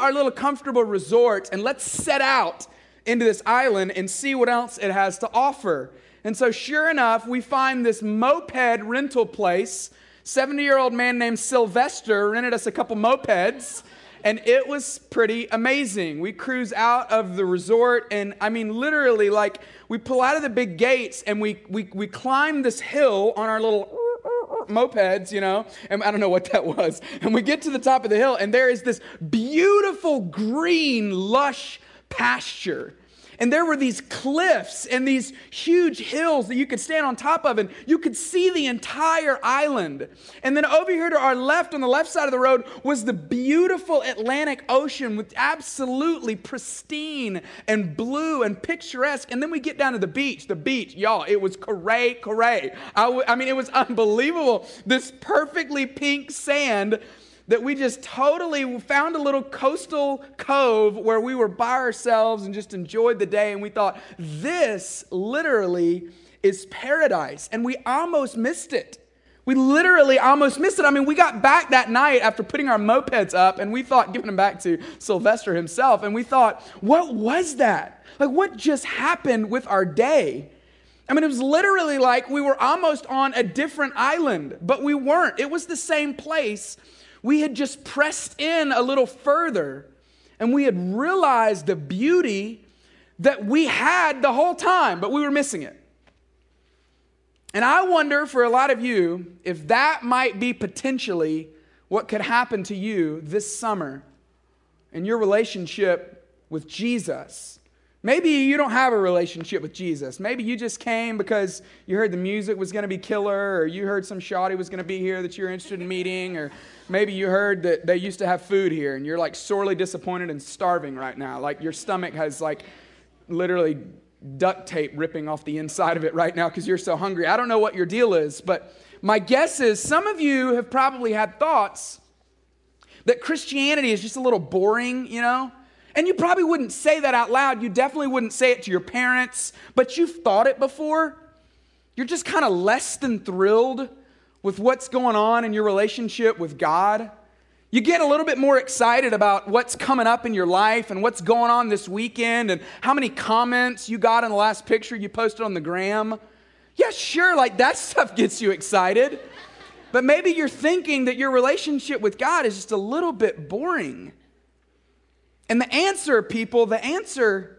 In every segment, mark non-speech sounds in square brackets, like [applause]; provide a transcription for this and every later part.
our little comfortable resort and let's set out into this island and see what else it has to offer. And so, sure enough, we find this moped rental place. 70 year old man named Sylvester rented us a couple mopeds, and it was pretty amazing. We cruise out of the resort, and I mean, literally, like, we pull out of the big gates and we, we, we climb this hill on our little mopeds, you know, and I don't know what that was. And we get to the top of the hill, and there is this beautiful green, lush pasture. And there were these cliffs and these huge hills that you could stand on top of, and you could see the entire island. And then over here to our left, on the left side of the road, was the beautiful Atlantic Ocean with absolutely pristine and blue and picturesque. And then we get down to the beach. The beach, y'all, it was cray cray. I, w- I mean, it was unbelievable. This perfectly pink sand that we just totally found a little coastal cove where we were by ourselves and just enjoyed the day. And we thought, this literally is paradise. And we almost missed it. We literally almost missed it. I mean, we got back that night after putting our mopeds up, and we thought, giving them back to Sylvester himself, and we thought, what was that? Like, what just happened with our day? I mean, it was literally like we were almost on a different island, but we weren't. It was the same place, we had just pressed in a little further and we had realized the beauty that we had the whole time, but we were missing it. And I wonder for a lot of you if that might be potentially what could happen to you this summer in your relationship with Jesus. Maybe you don't have a relationship with Jesus. Maybe you just came because you heard the music was going to be killer, or you heard some shoddy was going to be here that you're interested in meeting, or maybe you heard that they used to have food here and you're like sorely disappointed and starving right now. Like your stomach has like literally duct tape ripping off the inside of it right now because you're so hungry. I don't know what your deal is, but my guess is some of you have probably had thoughts that Christianity is just a little boring, you know? And you probably wouldn't say that out loud. You definitely wouldn't say it to your parents, but you've thought it before. You're just kind of less than thrilled with what's going on in your relationship with God. You get a little bit more excited about what's coming up in your life and what's going on this weekend and how many comments you got in the last picture you posted on the gram. Yeah, sure, like that [laughs] stuff gets you excited. But maybe you're thinking that your relationship with God is just a little bit boring. And the answer, people, the answer,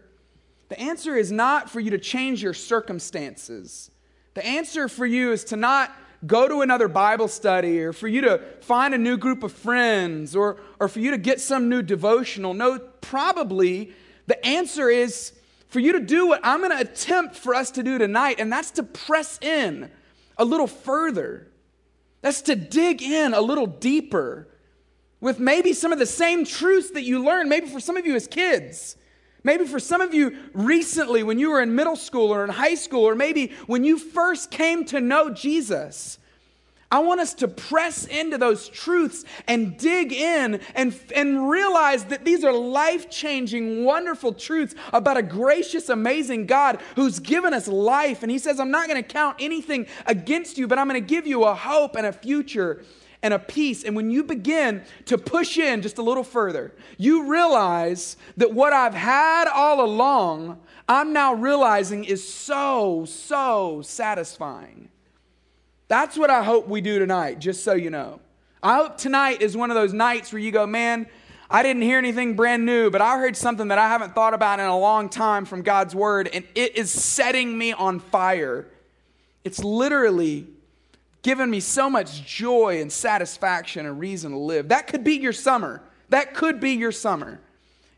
the answer is not for you to change your circumstances. The answer for you is to not go to another Bible study or for you to find a new group of friends or, or for you to get some new devotional. No, probably the answer is for you to do what I'm going to attempt for us to do tonight, and that's to press in a little further. That's to dig in a little deeper with maybe some of the same truths that you learned, maybe for some of you as kids. Maybe for some of you recently, when you were in middle school or in high school, or maybe when you first came to know Jesus, I want us to press into those truths and dig in and, and realize that these are life changing, wonderful truths about a gracious, amazing God who's given us life. And He says, I'm not going to count anything against you, but I'm going to give you a hope and a future and a peace. And when you begin to push in just a little further, you realize that what I've had all along, I'm now realizing is so, so satisfying. That's what I hope we do tonight, just so you know. I hope tonight is one of those nights where you go, man, I didn't hear anything brand new, but I heard something that I haven't thought about in a long time from God's word, and it is setting me on fire. It's literally given me so much joy and satisfaction and reason to live. That could be your summer. That could be your summer.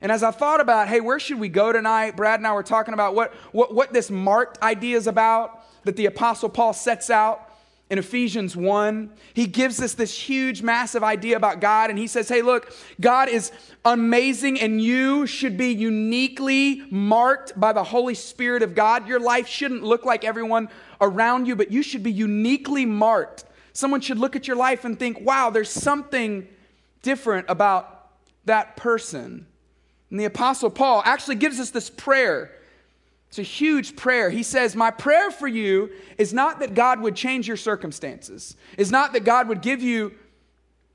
And as I thought about, hey, where should we go tonight? Brad and I were talking about what, what, what this marked idea is about that the Apostle Paul sets out in Ephesians 1. He gives us this huge, massive idea about God, and he says, Hey, look, God is amazing, and you should be uniquely marked by the Holy Spirit of God. Your life shouldn't look like everyone around you, but you should be uniquely marked. Someone should look at your life and think, wow, there's something different about that person. And the Apostle Paul actually gives us this prayer. It's a huge prayer. He says, My prayer for you is not that God would change your circumstances, is not that God would give you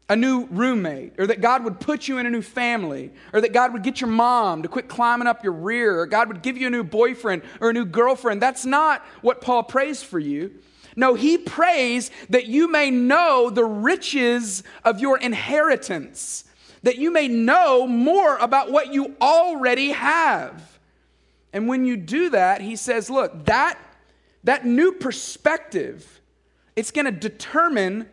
a new roommate, or that God would put you in a new family, or that God would get your mom to quit climbing up your rear, or God would give you a new boyfriend or a new girlfriend. That's not what Paul prays for you. No, he prays that you may know the riches of your inheritance, that you may know more about what you already have. And when you do that, he says, look, that, that new perspective, it's going to determine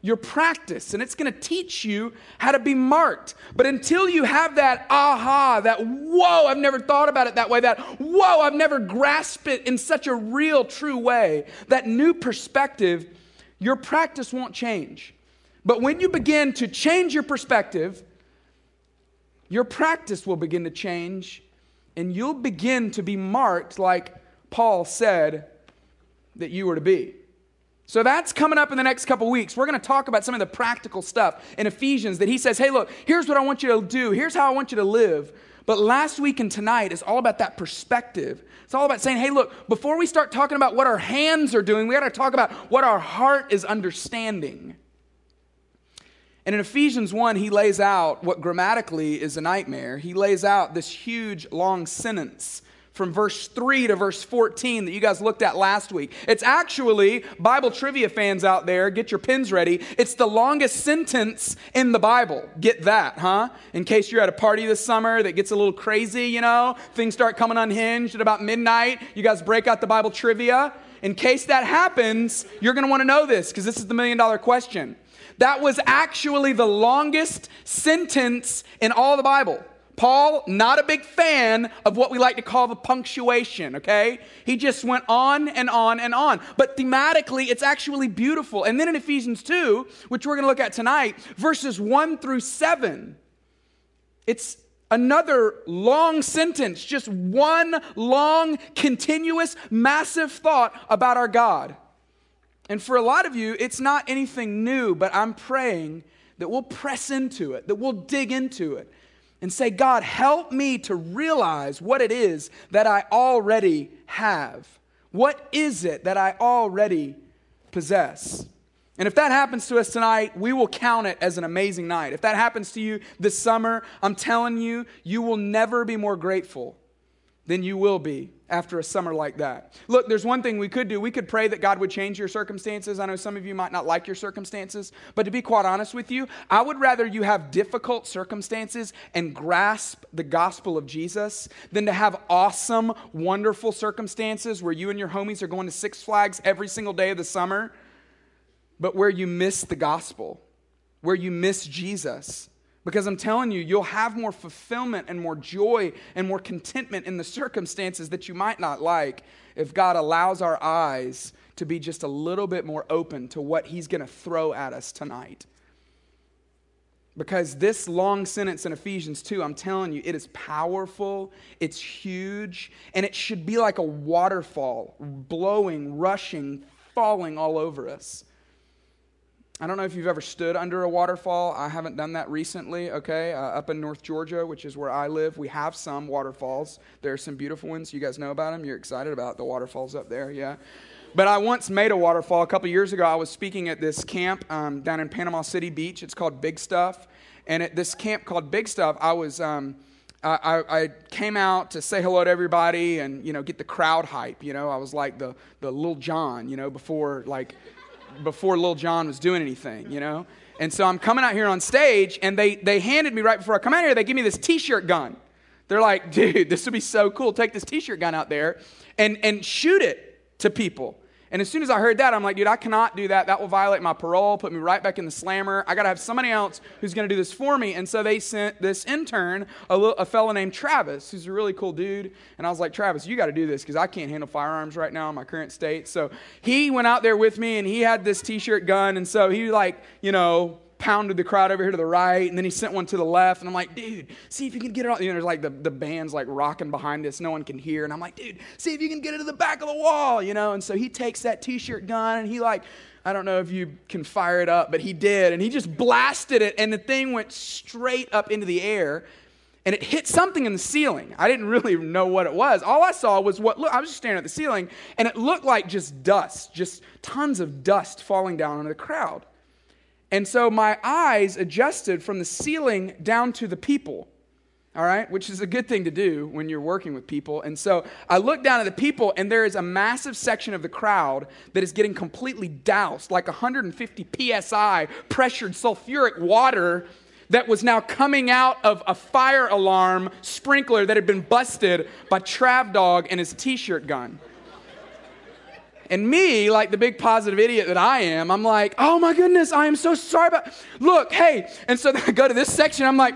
your practice and it's going to teach you how to be marked. But until you have that aha, that whoa, I've never thought about it that way, that whoa, I've never grasped it in such a real, true way, that new perspective, your practice won't change. But when you begin to change your perspective, your practice will begin to change and you'll begin to be marked like Paul said that you were to be. So that's coming up in the next couple weeks. We're going to talk about some of the practical stuff in Ephesians that he says, hey, look, here's what I want you to do, here's how I want you to live. But last week and tonight is all about that perspective. It's all about saying, hey, look, before we start talking about what our hands are doing, we got to talk about what our heart is understanding. And in Ephesians 1, he lays out what grammatically is a nightmare. He lays out this huge, long sentence from verse 3 to verse 14 that you guys looked at last week. It's actually, Bible trivia fans out there, get your pens ready. It's the longest sentence in the Bible. Get that, huh? In case you're at a party this summer that gets a little crazy, you know, things start coming unhinged at about midnight, you guys break out the Bible trivia. In case that happens, you're going to want to know this because this is the million dollar question. That was actually the longest sentence in all the Bible. Paul, not a big fan of what we like to call the punctuation, okay? He just went on and on and on. But thematically, it's actually beautiful. And then in Ephesians 2, which we're going to look at tonight, verses 1 through 7, it's another long sentence, just one long, continuous, massive thought about our God. And for a lot of you, it's not anything new, but I'm praying that we'll press into it, that we'll dig into it and say, God, help me to realize what it is that I already have. What is it that I already possess? And if that happens to us tonight, we will count it as an amazing night. If that happens to you this summer, I'm telling you, you will never be more grateful than you will be after a summer like that. Look, there's one thing we could do. We could pray that God would change your circumstances. I know some of you might not like your circumstances, but to be quite honest with you, I would rather you have difficult circumstances and grasp the gospel of Jesus than to have awesome, wonderful circumstances where you and your homies are going to Six Flags every single day of the summer, but where you miss the gospel, where you miss Jesus. Because I'm telling you, you'll have more fulfillment and more joy and more contentment in the circumstances that you might not like if God allows our eyes to be just a little bit more open to what He's going to throw at us tonight. Because this long sentence in Ephesians 2, I'm telling you, it is powerful, it's huge, and it should be like a waterfall blowing, rushing, falling all over us. I don't know if you've ever stood under a waterfall. I haven't done that recently, okay? Uh, up in North Georgia, which is where I live, we have some waterfalls. There are some beautiful ones. You guys know about them? You're excited about the waterfalls up there, yeah? But I once made a waterfall a couple years ago. I was speaking at this camp um, down in Panama City Beach. It's called BigStuf. And at this camp called BigStuf, I was. Um, I, I, came out to say hello to everybody and you know get the crowd hype. You know, I was like the the little John. You know, before like before Lil Jon was doing anything, you know? And so I'm coming out here on stage, and they, they handed me right before I come out here, they give me this t shirt gun. They're like, [laughs] dude, this would be so cool. Take this t shirt gun out there and, and shoot it to people. And as soon as I heard that, I'm like, dude, I cannot do that. That will violate my parole, put me right back in the slammer. I got to have somebody else who's going to do this for me. And so they sent this intern, a, little, a fellow named Travis, who's a really cool dude. And I was like, Travis, you got to do this because I can't handle firearms right now in my current state. So he went out there with me and he had this t shirt gun. And so he, like, you know, pounded the crowd over here to the right, and then he sent one to the left, and I'm like, dude, see if you can get it on. You know, there's like the, the band's like rocking behind us, no one can hear, and I'm like, dude, see if you can get it to the back of the wall, you know. And so he takes that t-shirt gun and he like, I don't know if you can fire it up, but he did, and he just blasted it, and the thing went straight up into the air. And it hit something in the ceiling. I didn't really know what it was. All I saw was what look, I was just staring at the ceiling, and it looked like just dust, just tons of dust falling down on the crowd. And so my eyes adjusted from the ceiling down to the people all right, which is a good thing to do when you're working with people. And so I look down at the people, and there is a massive section of the crowd that is getting completely doused, like 150 psi pressured sulfuric water that was now coming out of a fire alarm sprinkler that had been busted by Trav Dog and his t shirt gun. And me, like the big positive idiot that I am, I'm like, oh my goodness, I am so sorry about. Look, hey. And so I go to this section, I'm like,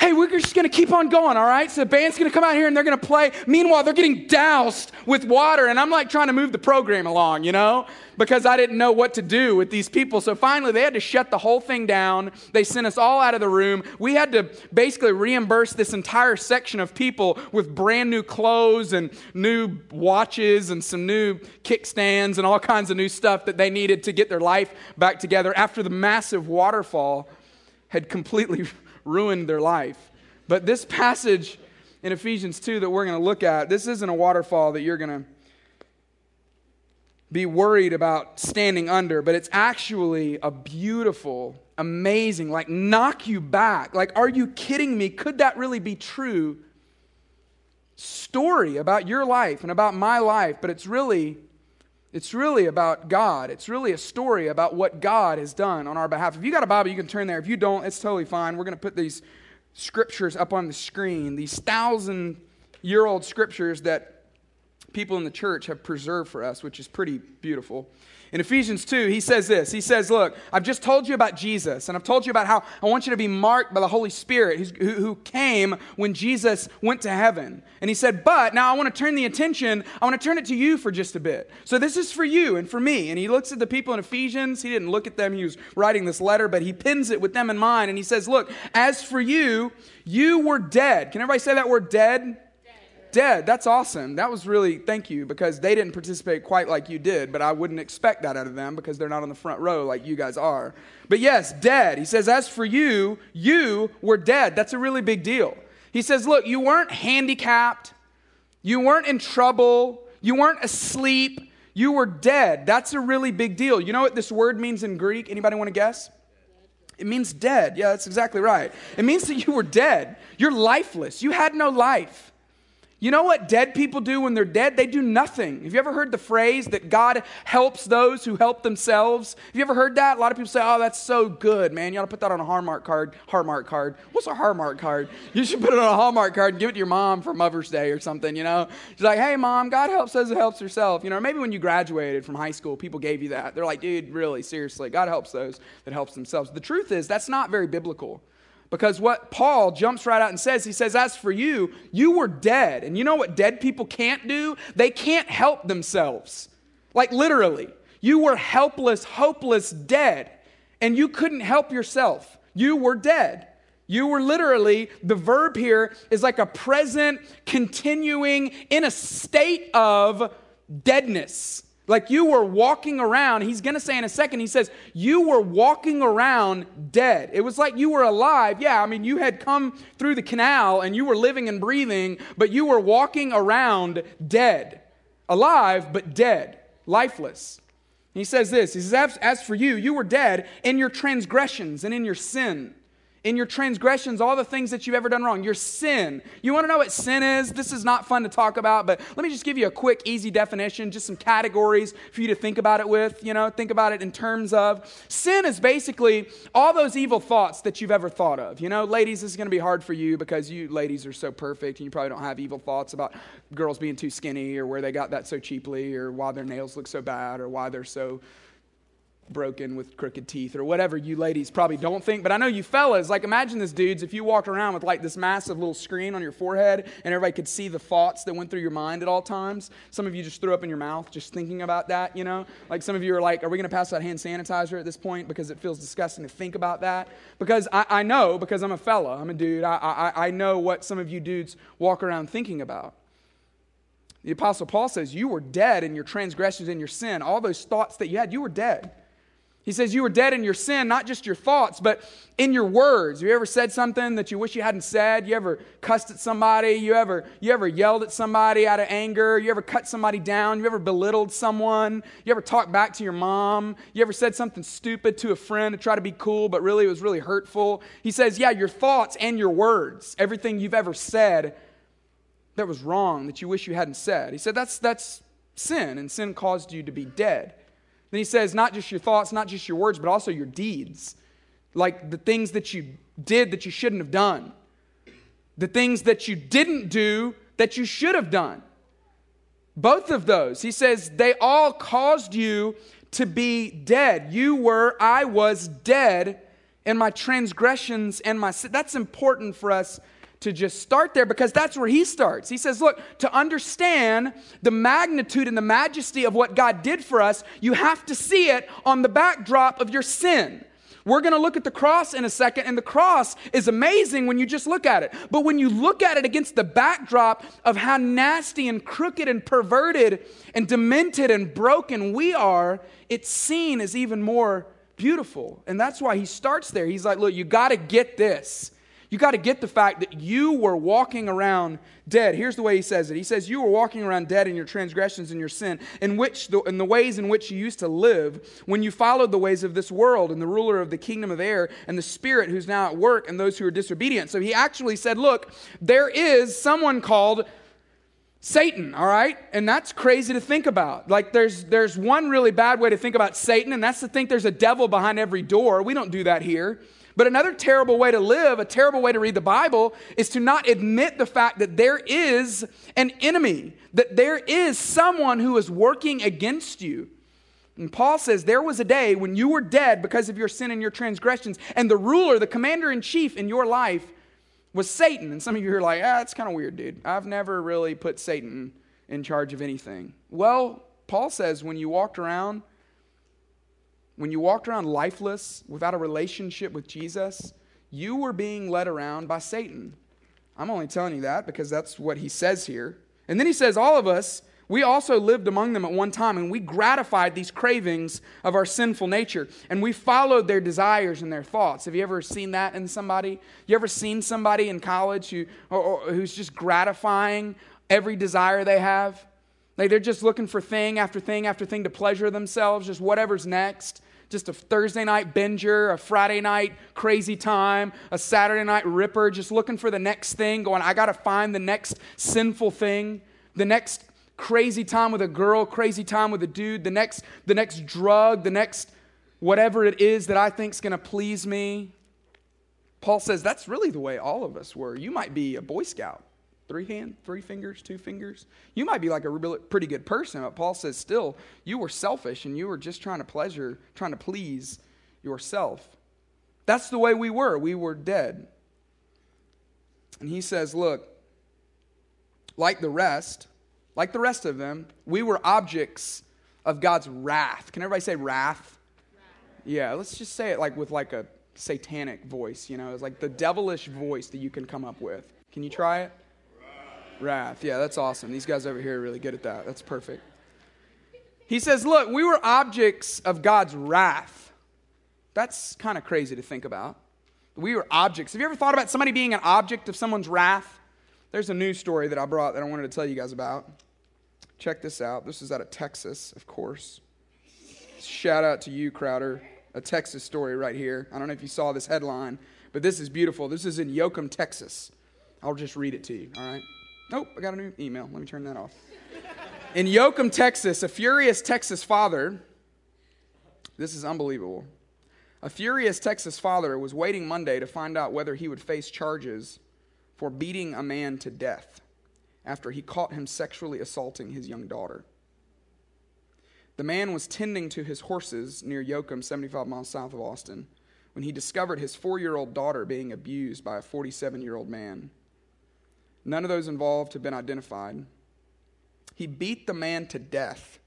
hey, we're just going to keep on going, all right? So the band's going to come out here and they're going to play. Meanwhile, they're getting doused with water, and I'm like trying to move the program along, you know, because I didn't know what to do with these people. So finally, they had to shut the whole thing down. They sent us all out of the room. We had to basically reimburse this entire section of people with brand new clothes and new watches and some new kickstands and all kinds of new stuff that they needed to get their life back together after the massive waterfall had completely ruined their life. But this passage in Ephesians 2 that we're going to look at, this isn't a waterfall that you're going to be worried about standing under, but it's actually a beautiful, amazing, like knock you back. Like, are you kidding me? Could that really be true? Story about your life and about my life, but it's really it's really about God. It's really a story about what God has done on our behalf. If you got a Bible, you can turn there. If you don't, it's totally fine. We're going to put these scriptures up on the screen, these thousand year old scriptures that people in the church have preserved for us, which is pretty beautiful. In Ephesians 2, he says this. He says, Look, I've just told you about Jesus, and I've told you about how I want you to be marked by the Holy Spirit who, who came when Jesus went to heaven. And he said, But now I want to turn the attention, I want to turn it to you for just a bit. So this is for you and for me. And he looks at the people in Ephesians. He didn't look at them, he was writing this letter, but he pins it with them in mind. And he says, Look, as for you, you were dead. Can everybody say that word dead? Dead. That's awesome. That was really, thank you, because they didn't participate quite like you did, but I wouldn't expect that out of them because they're not on the front row like you guys are. But yes, dead. He says, as for you, you were dead. That's a really big deal. He says, look, you weren't handicapped, you weren't in trouble, you weren't asleep, you were dead. That's a really big deal. You know what this word means in Greek? Anybody want to guess? It means dead. Yeah, that's exactly right. It means that you were dead. You're lifeless. You had no life. You know what dead people do when they're dead? They do nothing. Have you ever heard the phrase that God helps those who help themselves? Have you ever heard that? A lot of people say, oh, that's so good, man. You ought to put that on a Hallmark card. Hallmark card. What's a Hallmark card? You should put it on a Hallmark card and give it to your mom for Mother's Day or something, you know? She's like, hey, mom, God helps those who helps herself. You know, maybe when you graduated from high school, people gave you that. They're like, dude, really, seriously, God helps those that helps themselves. The truth is, that's not very biblical. Because what Paul jumps right out and says, he says, As for you, you were dead. And you know what dead people can't do? They can't help themselves. Like literally, you were helpless, hopeless, dead, and you couldn't help yourself. You were dead. You were literally, the verb here is like a present, continuing in a state of deadness. Like you were walking around, he's going to say in a second, he says, You were walking around dead. It was like you were alive. Yeah, I mean, you had come through the canal and you were living and breathing, but you were walking around dead. Alive, but dead, lifeless. he says this He says, As for you, you were dead in your transgressions and in your sin in your transgressions, all the things that you've ever done wrong, your sin. You want to know what sin is? This is not fun to talk about, but let me just give you a quick, easy definition, just some categories for you to think about it with. You know, think about it in terms of sin is basically all those evil thoughts that you've ever thought of. You know, ladies, this is going to be hard for you because you ladies are so perfect and you probably don't have evil thoughts about girls being too skinny or where they got that so cheaply or why their nails look so bad or why they're so broken with crooked teeth or whatever you ladies probably don't think. But I know you fellas, like imagine this, dudes, if you walked around with like this massive little screen on your forehead and everybody could see the thoughts that went through your mind at all times. Some of you just threw up in your mouth just thinking about that, you know? Like some of you are like, are we going to pass out hand sanitizer at this point because it feels disgusting to think about that? Because I, I know, because I'm a fella, I'm a dude, I, I, I know what some of you dudes walk around thinking about. The Apostle Paul says, You were dead in your transgressions and your sin. All those thoughts that you had, you were dead. He says you were dead in your sin, not just your thoughts, but in your words. Have you ever said something that you wish you hadn't said? You ever cussed at somebody? You ever, you ever yelled at somebody out of anger? You ever cut somebody down? You ever belittled someone? You ever talked back to your mom? You ever said something stupid to a friend to try to be cool, but really it was really hurtful? He says, yeah, your thoughts and your words, everything you've ever said that was wrong that you wish you hadn't said. He said, that's, that's sin, and sin caused you to be dead. Then he says, not just your thoughts, not just your words, but also your deeds. Like the things that you did that you shouldn't have done, the things that you didn't do that you should have done. Both of those, he says, they all caused you to be dead. You were, I was dead in my transgressions and my sin. That's important for us to just start there because that's where he starts. He says, Look, to understand the magnitude and the majesty of what God did for us, you have to see it on the backdrop of your sin. We're going to look at the cross in a second, and the cross is amazing when you just look at it. But when you look at it against the backdrop of how nasty and crooked and perverted and demented and broken we are, it's seen as even more beautiful. And that's why he starts there. He's like, Look, you got to get this. You got to get the fact that you were walking around dead. Here's the way he says it. He says, You were walking around dead in your transgressions and your sin, in which the, in the ways in which you used to live when you followed the ways of this world and the ruler of the kingdom of air and the spirit who's now at work and those who are disobedient. So he actually said, Look, there is someone called Satan, all right? And that's crazy to think about. Like there's there's one really bad way to think about Satan and that's to think there's a devil behind every door. We don't do that here. But another terrible way to live, a terrible way to read the Bible, is to not admit the fact that there is an enemy, that there is someone who is working against you. And Paul says there was a day when you were dead because of your sin and your transgressions, and the ruler, the commander in chief in your life was Satan. And some of you are like, ah, it's kind of weird, dude. I've never really put Satan in charge of anything. Well, Paul says when you walked around when you walked around lifeless without a relationship with Jesus, you were being led around by Satan. I'm only telling you that because that's what he says here. And then he says, All of us, we also lived among them at one time, and we gratified these cravings of our sinful nature, and we followed their desires and their thoughts. Have you ever seen that in somebody? You ever seen somebody in college who, or, or, who's just gratifying every desire they have? Like they're just looking for thing after thing after thing to pleasure themselves, just whatever's next just a Thursday night binger, a Friday night crazy time, a Saturday night ripper, just looking for the next thing, going, I got to find the next sinful thing, the next crazy time with a girl, crazy time with a dude, the next, the next drug, the next whatever it is that I think is going to please me. Paul says that's really the way all of us were. You might be a Boy Scout three hand, three fingers, two fingers. You might be like a really, pretty good person, but Paul says still you were selfish and you were just trying to pleasure, trying to please yourself. That's the way we were. We were dead. And he says, look, like the rest, like the rest of them, we were objects of God's wrath. Can everybody say wrath? wrath? Yeah, let's just say it like with like a satanic voice, you know, it's like the devilish voice that you can come up with. Can you try it? Wrath. Yeah, that's awesome. These guys over here are really good at that. That's perfect. He says, Look, we were objects of God's wrath. That's kind of crazy to think about. We were objects. Have you ever thought about somebody being an object of someone's wrath? There's a news story that I brought that I wanted to tell you guys about. Check this out. This is out of Texas, of course. Shout out to you, Crowder. A Texas story right here. I don't know if you saw this headline, but this is beautiful. This is in Yoakum, Texas. I'll just read it to you, all right? Nope, I got a new email. Let me turn that off. In Yoakum, Texas, a furious Texas father, this is unbelievable. A furious Texas father was waiting Monday to find out whether he would face charges for beating a man to death after he caught him sexually assaulting his young daughter. The man was tending to his horses near Yoakum, 75 miles south of Austin, when he discovered his four year old daughter being abused by a 47 year old man. None of those involved have been identified. He beat the man to death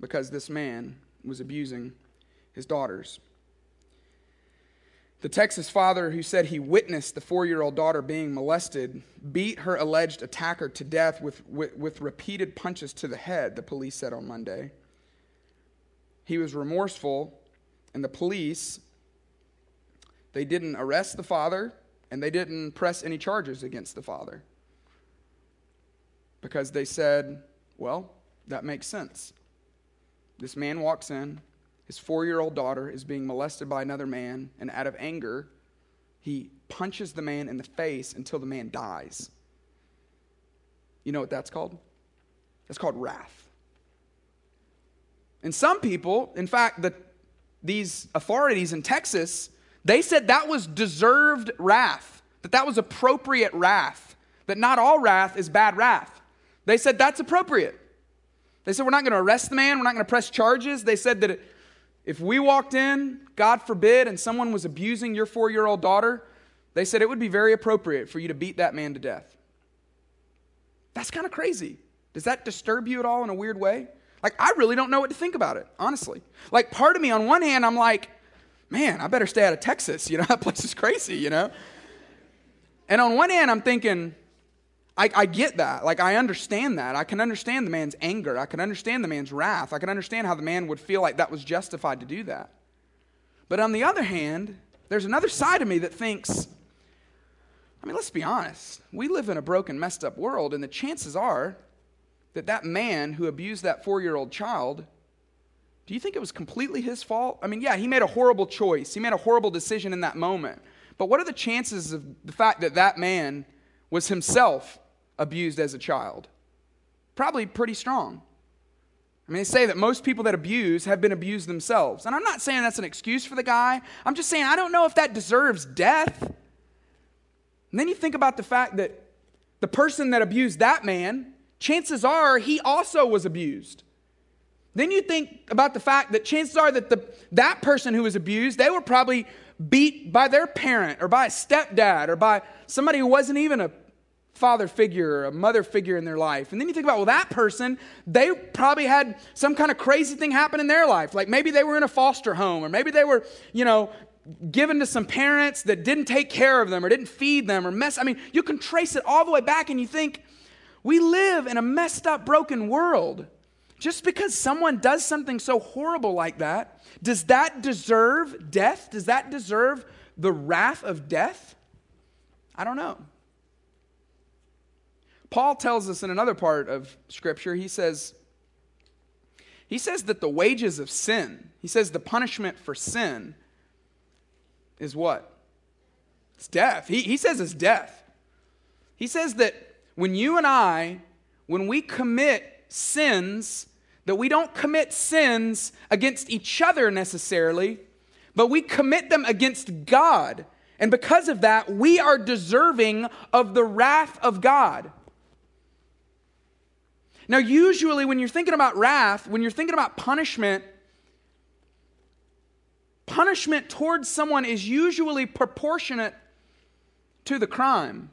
because this man was abusing his daughters. The Texas father who said he witnessed the four year old daughter being molested beat her alleged attacker to death with, with, with, repeated punches to the head, the police said on Monday. he was remorseful, and the police, they didn't arrest the father and they didn't press any charges against the father because they said, well, that makes sense. This man walks in, his four year old daughter is being molested by another man, and out of anger, he punches the man in the face until the man dies. You know what that's called? That's called wrath. And some people, in fact, the, these authorities in Texas, they said that was deserved wrath, that that was appropriate wrath, that not all wrath is bad wrath. They said that's appropriate. They said we're not going to arrest the man, we're not going to press charges. They said that if we walked in, God forbid, and someone was abusing your four year old daughter, they said it would be very appropriate for you to beat that man to death. That's kind of crazy. Does that disturb you at all in a weird way? Like, I really don't know what to think about it, honestly. Like, part of me, on one hand, I'm like, man, I better stay out of Texas. You know, [laughs] that place is crazy, you know? And on one hand, I'm thinking, I, I, get that. Like, I understand that. I can understand the man's anger. I can understand the man's wrath. I can understand how the man would feel like that was justified to do that. But on the other hand, there's another side of me that thinks, I mean, let's be honest. We live in a broken, messed up world, and the chances are that that man who abused that four year old child, do you think it was completely his fault? I mean, yeah, he made a horrible choice. He made a horrible decision in that moment. But what are the chances of the fact that that man was himself abused as a child? Probably pretty strong. I mean, they say that most people that abuse have been abused themselves. And I'm not saying that's an excuse for the guy. I'm just saying I don't know if that deserves death. And then you think about the fact that the person that abused that man chances are he also was abused. Then you think about the fact that chances are that the, that person who was abused, they were probably beat by their parent or by a stepdad or by somebody who wasn't even a father figure or a mother figure in their life. And then you think about, well, that person, they probably had some kind of crazy thing happen in their life. Like maybe they were in a foster home or maybe they were, you know, given to some parents that didn't take care of them or didn't feed them or mess. I mean, you can trace it all the way back and you think, we live in a messed up, broken world. Just because someone does something so horrible like that, does that deserve death? Does that deserve the wrath of death? I don't know. Paul tells us in another part of Scripture, he says, he says that the wages of sin, he says the punishment for sin is what? It's death. He, he says it's death. He says that when you and I, when we commit sins, that we don't commit sins against each other necessarily, but we commit them against God. And because of that, we are deserving of the wrath of God. Now, usually, when you're thinking about wrath, when you're thinking about punishment, punishment towards someone is usually proportionate to the crime.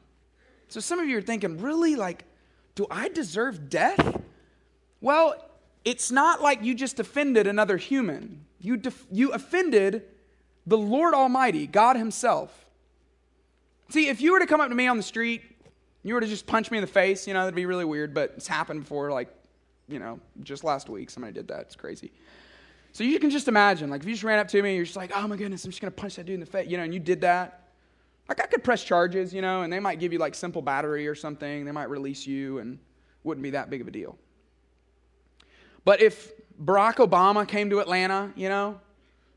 So some of you are thinking, really? Like, do I deserve death? Well, it's not like you just offended another human. You, def- you offended the Lord Almighty, God Himself. See, if you were to come up to me on the street, you were to just punch me in the face, you know, that'd be really weird, but it's happened before, like, you know, just last week somebody did that. It's crazy. So you can just imagine, like, if you just ran up to me, you're just like, oh my goodness, I'm just gonna punch that dude in the face, you know, and you did that. Like I could press charges, you know, and they might give you like simple battery or something. They might release you and wouldn't be that big of a deal. But if Barack Obama came to Atlanta, you know,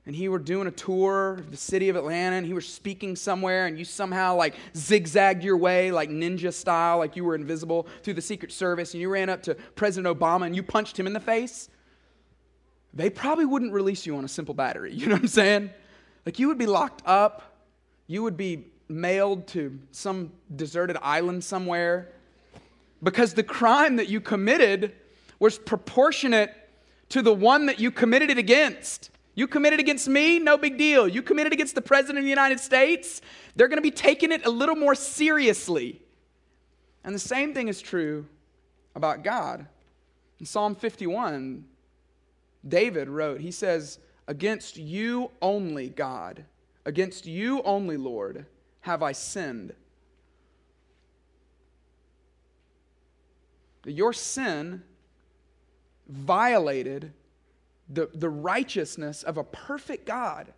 and he were doing a tour of the city of Atlanta and he were speaking somewhere and you somehow like zigzagged your way like ninja style like you were invisible through the secret service and you ran up to President Obama and you punched him in the face they probably wouldn't release you on a simple battery. [laughs] You know what I'm saying? Like you would be locked up. You would be mailed to some deserted island somewhere. Because the crime that you committed was proportionate to the one that you committed it against. You committed against me, no big deal. You committed against the President of the United States, they're going to be taking it a little more seriously. And the same thing is true about God. In Psalm 51, David wrote, he says, Against you only, God, against you only, Lord, have I sinned? Your sin violated the, the righteousness of a perfect God.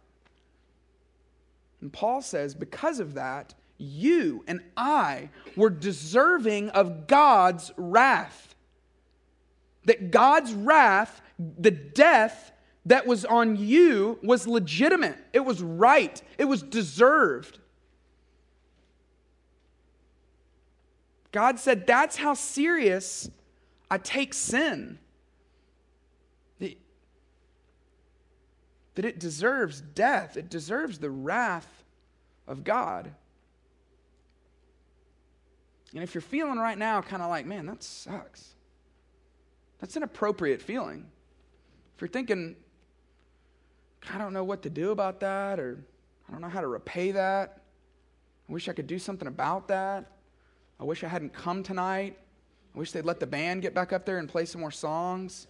And Paul says, because of that, you and I were deserving of God's wrath. That God's wrath, the death that was on you, was legitimate. It was right. It was deserved. God said, That's how serious I take sin. That it deserves death, it deserves the wrath of God. And if you're feeling right now kind of like, man, that sucks, that's an appropriate feeling. If you're thinking, I don't know what to do about that, or I don't know how to repay that, I wish I could do something about that, I wish I hadn't come tonight, I wish they'd let the band get back up there and play some more songs.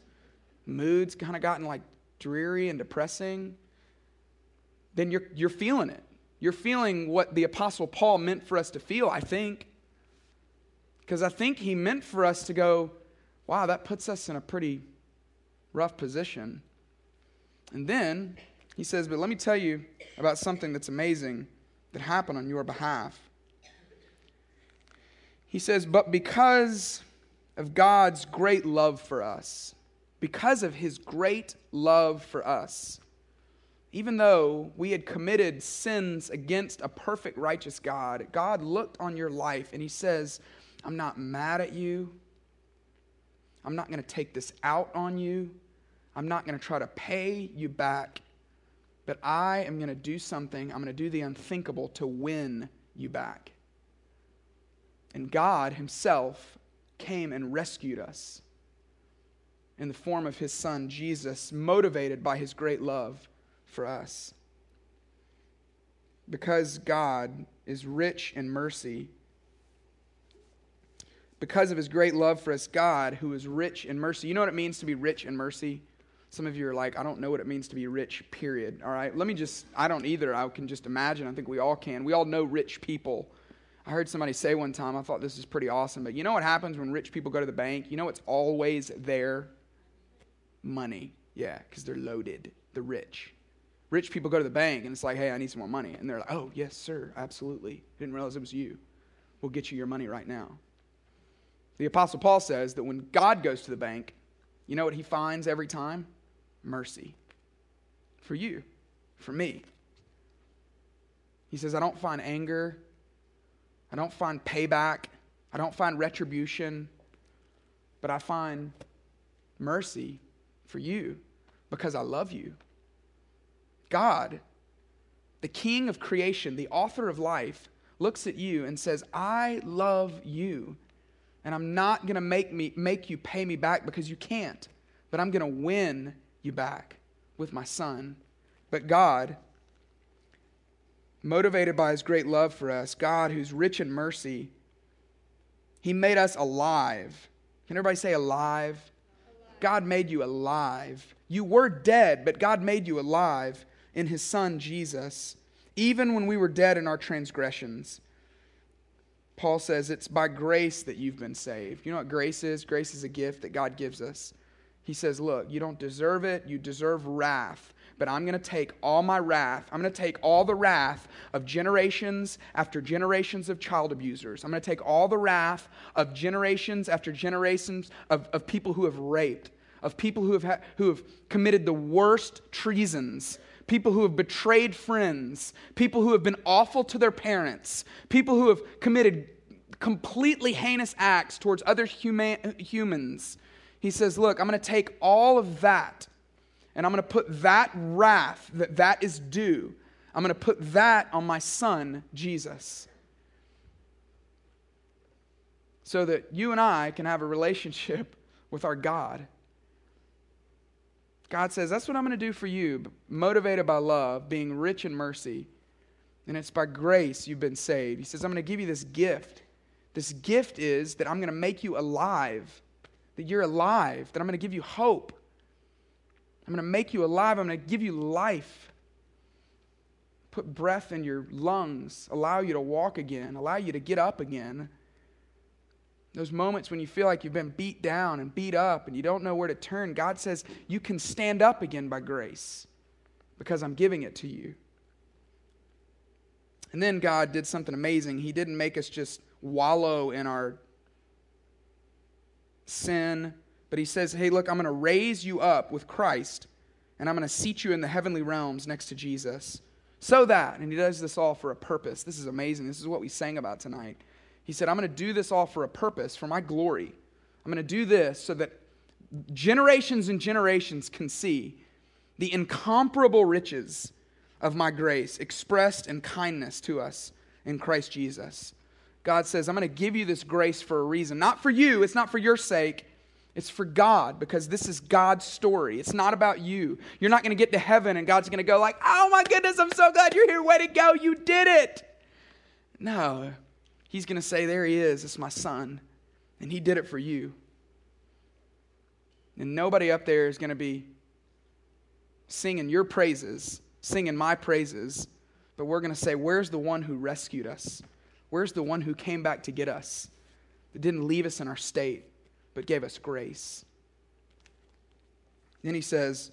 Mood's kind of gotten like dreary and depressing. Then you're, you're feeling it. You're feeling what the Apostle Paul meant for us to feel, I think. Because I think he meant for us to go, wow, that puts us in a pretty rough position. And then he says, but let me tell you about something that's amazing that happened on your behalf. He says, but because of God's great love for us, because of his great love for us, even though we had committed sins against a perfect, righteous God, God looked on your life and he says, I'm not mad at you. I'm not going to take this out on you. I'm not going to try to pay you back. But I am going to do something. I'm going to do the unthinkable to win you back. And God Himself came and rescued us in the form of His Son, Jesus, motivated by His great love for us. Because God is rich in mercy, because of his great love for us, God, who is rich in mercy. You know what it means to be rich in mercy? Some of you are like, I don't know what it means to be rich, period. All right, let me just, I don't either. I can just imagine. I think we all can. We all know rich people. I heard somebody say one time, I thought this is pretty awesome, but you know what happens when rich people go to the bank? You know what's always there? Money. Yeah, because they're loaded. They're rich. Rich people go to the bank and it's like, hey, I need some more money. And they're like, oh, yes, sir, absolutely. Didn't realize it was you. We'll get you your money right now. The Apostle Paul says that when God goes to the bank, you know what he finds every time? Mercy. For you, for me. He says, I don't find anger, I don't find payback, I don't find retribution, but I find mercy for you because I love you. God, the King of creation, the author of life, looks at you and says, I love you and I'm not going to make me make you pay me back because you can't, but I'm going to win you back with my son. But God, motivated by his great love for us, God who's rich in mercy, he made us alive. Can everybody say alive? God made you alive. You were dead, but God made you alive in his son Jesus, even when we were dead in our transgressions. Paul says it's by grace that you've been saved. You know what grace is? Grace is a gift that God gives us. He says, Look, you don't deserve it. You deserve wrath. But I'm going to take all my wrath. I'm going to take all the wrath of generations after generations of child abusers. I'm going to take all the wrath of generations after generations of, of people who have raped, of people who have, ha- who have committed the worst treasons people who have betrayed friends, people who have been awful to their parents, people who have committed completely heinous acts towards other human, humans. He says, Look, I'm going to take all of that and I'm going to put that wrath that that is due, I'm going to put that on my son, Jesus. So that you and I can have a relationship [laughs] with our God. God says, That's what I'm going to do for you, motivated by love, being rich in mercy. And it's by grace you've been saved. He says, I'm going to give you this gift. This gift is that I'm going to make you alive, that you're alive, that I'm going to give you hope. I'm going to make you alive. I'm going to give you life. Put breath in your lungs, allow you to walk again, allow you to get up again. Those moments when you feel like you've been beat down and beat up and you don't know where to turn, God says you can stand up again by grace because I'm giving it to you. And then God did something amazing. He didn't make us just wallow in our sin, but He says, hey, look, I'm going to raise you up with Christ and I'm going to seat you in the heavenly realms next to Jesus. So that, and He does this all for a purpose. This is amazing. This is what we sang about tonight. He said, I'm going to do this all for a purpose, for my glory. I'm going to do this so that generations and generations can see the incomparable riches of my grace expressed in kindness to us in Christ Jesus. God says, I'm going to give you this grace for a reason. Not for you, it's not for your sake, it's for God because this is God's story. It's not about you. You're not going to get to heaven and God's going to go like, "Oh my goodness, I'm so glad you're here. Way to go. You did it." No. He's going to say, "There he is. It's my son." And he did it for you. And nobody up there is going to be singing your praises, singing my praises, but we're going to say, Where's the one who rescued us? Where's the one who came back to get us? That didn't leave us in our state, but gave us grace. Then he says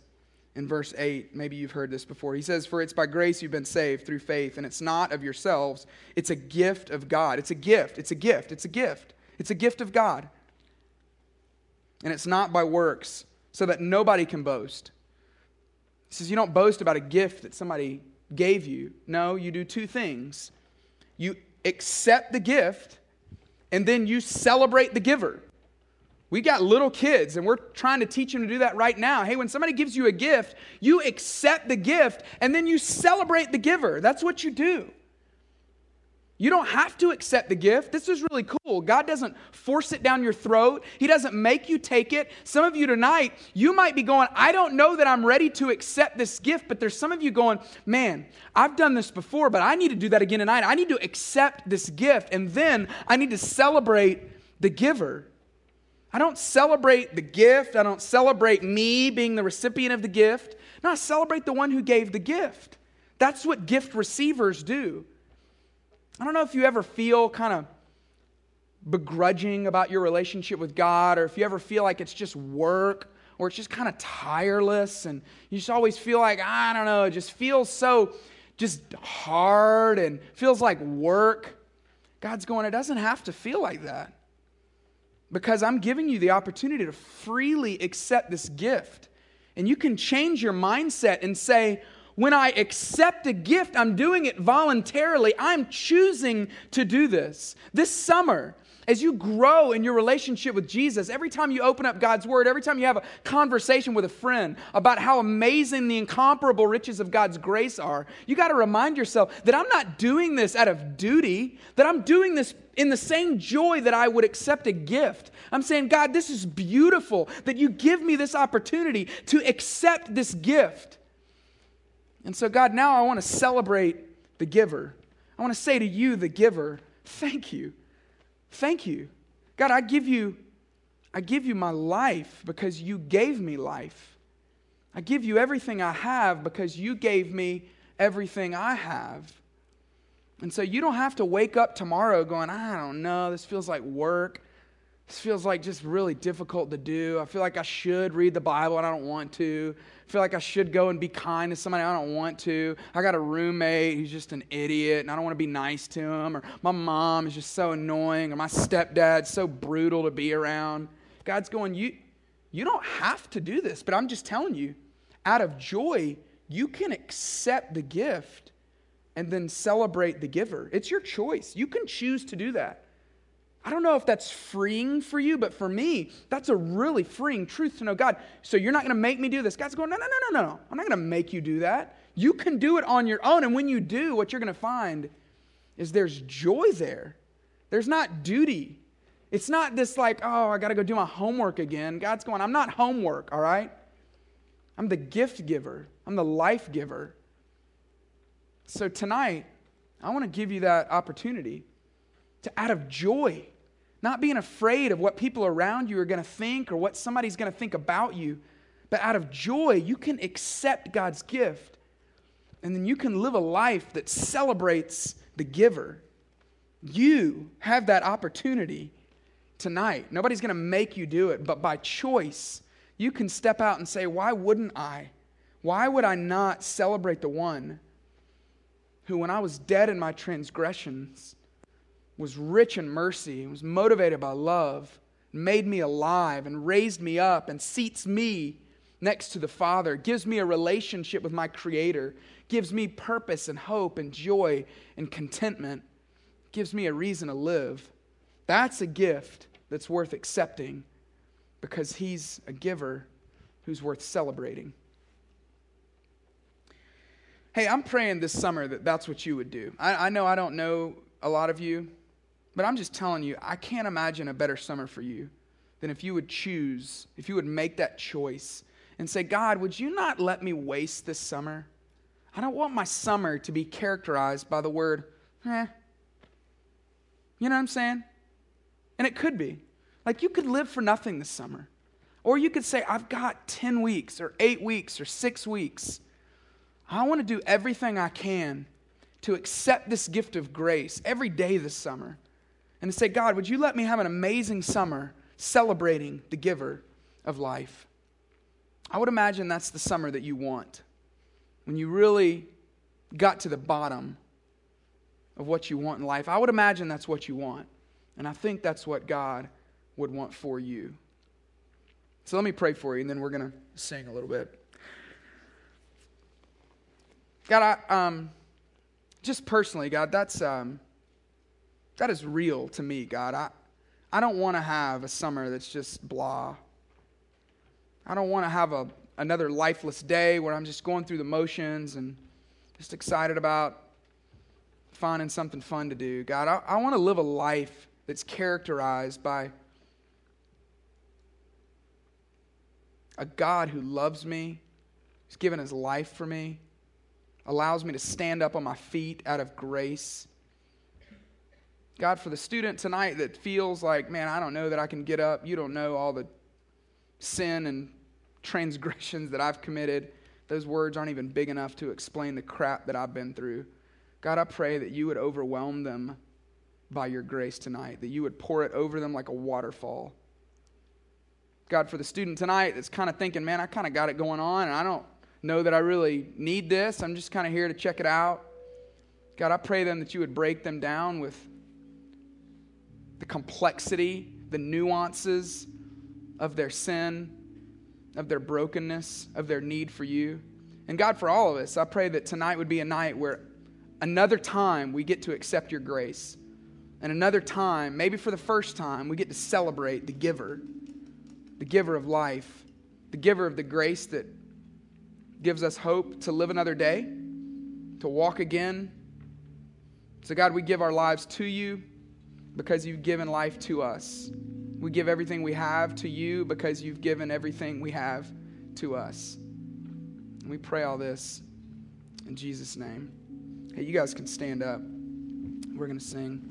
in verse 8, maybe you've heard this before. He says, For it's by grace you've been saved through faith, and it's not of yourselves. It's a gift of God. It's a gift. It's a gift. It's a gift. It's a gift of God. And it's not by works, so that nobody can boast. He says, You don't boast about a gift that somebody gave you. No, you do two things. You accept the gift, and then you celebrate the giver. We got little kids, and we're trying to teach them to do that right now. Hey, when somebody gives you a gift, you accept the gift, and then you celebrate the giver. That's what you do. You don't have to accept the gift. This is really cool. God doesn't force it down your throat, He doesn't make you take it. Some of you tonight, you might be going, I don't know that I'm ready to accept this gift, but there's some of you going, man, I've done this before, but I need to do that again tonight. I need to accept this gift, and then I need to celebrate the giver. I don't celebrate the gift, I don't celebrate me being the recipient of the gift. No, I celebrate the one who gave the gift. That's what gift receivers do. I don't know if you ever feel kind of begrudging about your relationship with God, or if you ever feel like it's just work, or it's just kind of tireless, and you just always feel like, I don't know, it just feels so just hard and feels like work. God's going, it doesn't have to feel like that. Because I'm giving you the opportunity to freely accept this gift. And you can change your mindset and say, when I accept a gift, I'm doing it voluntarily. I'm choosing to do this. This summer, as you grow in your relationship with Jesus, every time you open up God's Word, every time you have a conversation with a friend about how amazing the incomparable riches of God's grace are, you got to remind yourself that I'm not doing this out of duty, that I'm doing this in the same joy that I would accept a gift. I'm saying, God, this is beautiful that you give me this opportunity to accept this gift. And so, God, now I want to celebrate the giver. I want to say to you, the giver, thank you. Thank you. God, I give you I give you my life because you gave me life. I give you everything I have because you gave me everything I have. And so you don't have to wake up tomorrow going, I don't know, this feels like work. This feels like just really difficult to do. I feel like I should read the Bible and I don't want to. I feel like I should go and be kind to somebody I don't want to. I got a roommate who's just an idiot and I don't want to be nice to him. Or my mom is just so annoying. Or my stepdad's so brutal to be around. God's going, you, you don't have to do this, but I'm just telling you, out of joy, you can accept the gift and then celebrate the giver. It's your choice. You can choose to do that. I don't know if that's freeing for you, but for me, that's a really freeing truth to know God. So you're not going to make me do this. God's going, no, no, no, no, no. I'm not going to make you do that. You can do it on your own. And when you do, what you're going to find is there's joy there. There's not duty. It's not this like, oh, I got to go do my homework again. God's going, I'm not homework, all right? I'm the gift giver, I'm the life giver. So tonight, I want to give you that opportunity to out of joy not being afraid of what people around you are going to think or what somebody's going to think about you, but out of joy, you can accept God's gift. And then you can live a life that celebrates the giver. You have that opportunity tonight. Nobody's going to make you do it, but by choice, you can step out and say, Why wouldn't I? Why would I not celebrate the one who, when I was dead in my transgressions, was rich in mercy, was motivated by love, made me alive, and raised me up, and seats me next to the Father, gives me a relationship with my Creator, gives me purpose and hope and joy and contentment, gives me a reason to live. That's a gift that's worth accepting because He's a giver who's worth celebrating. Hey, I'm praying this summer that that's what you would do. I, I know I don't know a lot of you, but I'm just telling you, I can't imagine a better summer for you than if you would choose, if you would make that choice and say, God, would you not let me waste this summer? I don't want my summer to be characterized by the word, eh. You know what I'm saying? And it could be. Like you could live for nothing this summer. Or you could say, I've got 10 weeks or eight weeks or six weeks. I want to do everything I can to accept this gift of grace every day this summer and to say, God, would you let me have an amazing summer celebrating the giver of life? I would imagine that's the summer that you want. When you really got to the bottom of what you want in life, I would imagine that's what you want. And I think that's what God would want for you. So let me pray for you, and then we're going to sing a little bit. God, I, um, just personally, God, that's um, that is real to me, God. I, I don't want to have a summer that's just blah. I don't want to have a, another lifeless day where I'm just going through the motions and just excited about finding something fun to do. God, I, I want to live a life that's characterized by a God who loves me, who's given his life for me, allows me to stand up on my feet out of grace. God, for the student tonight that feels like, man, I don't know that I can get up, you don't know all the sin and transgressions that I've committed. Those words aren't even big enough to explain the crap that I've been through. God, I pray that you would overwhelm them by your grace tonight, that you would pour it over them like a waterfall. God, for the student tonight that's kind of thinking, man, I kind of got it going on and I don't know that I really need this. I'm just kind of here to check it out. God, I pray then that you would break them down with the complexity, the nuances of their sin, of their brokenness, of their need for you. And God, for all of us, I pray that tonight would be a night where another time we get to accept your grace. And another time, maybe for the first time, we get to celebrate the giver, the giver of life, the giver of the grace that gives us hope to live another day, to walk again. So, God, we give our lives to you because you've given life to us. We give everything we have to you because you've given everything we have to us. And we pray all this in Jesus' name. Hey, you guys can stand up. We're going to sing.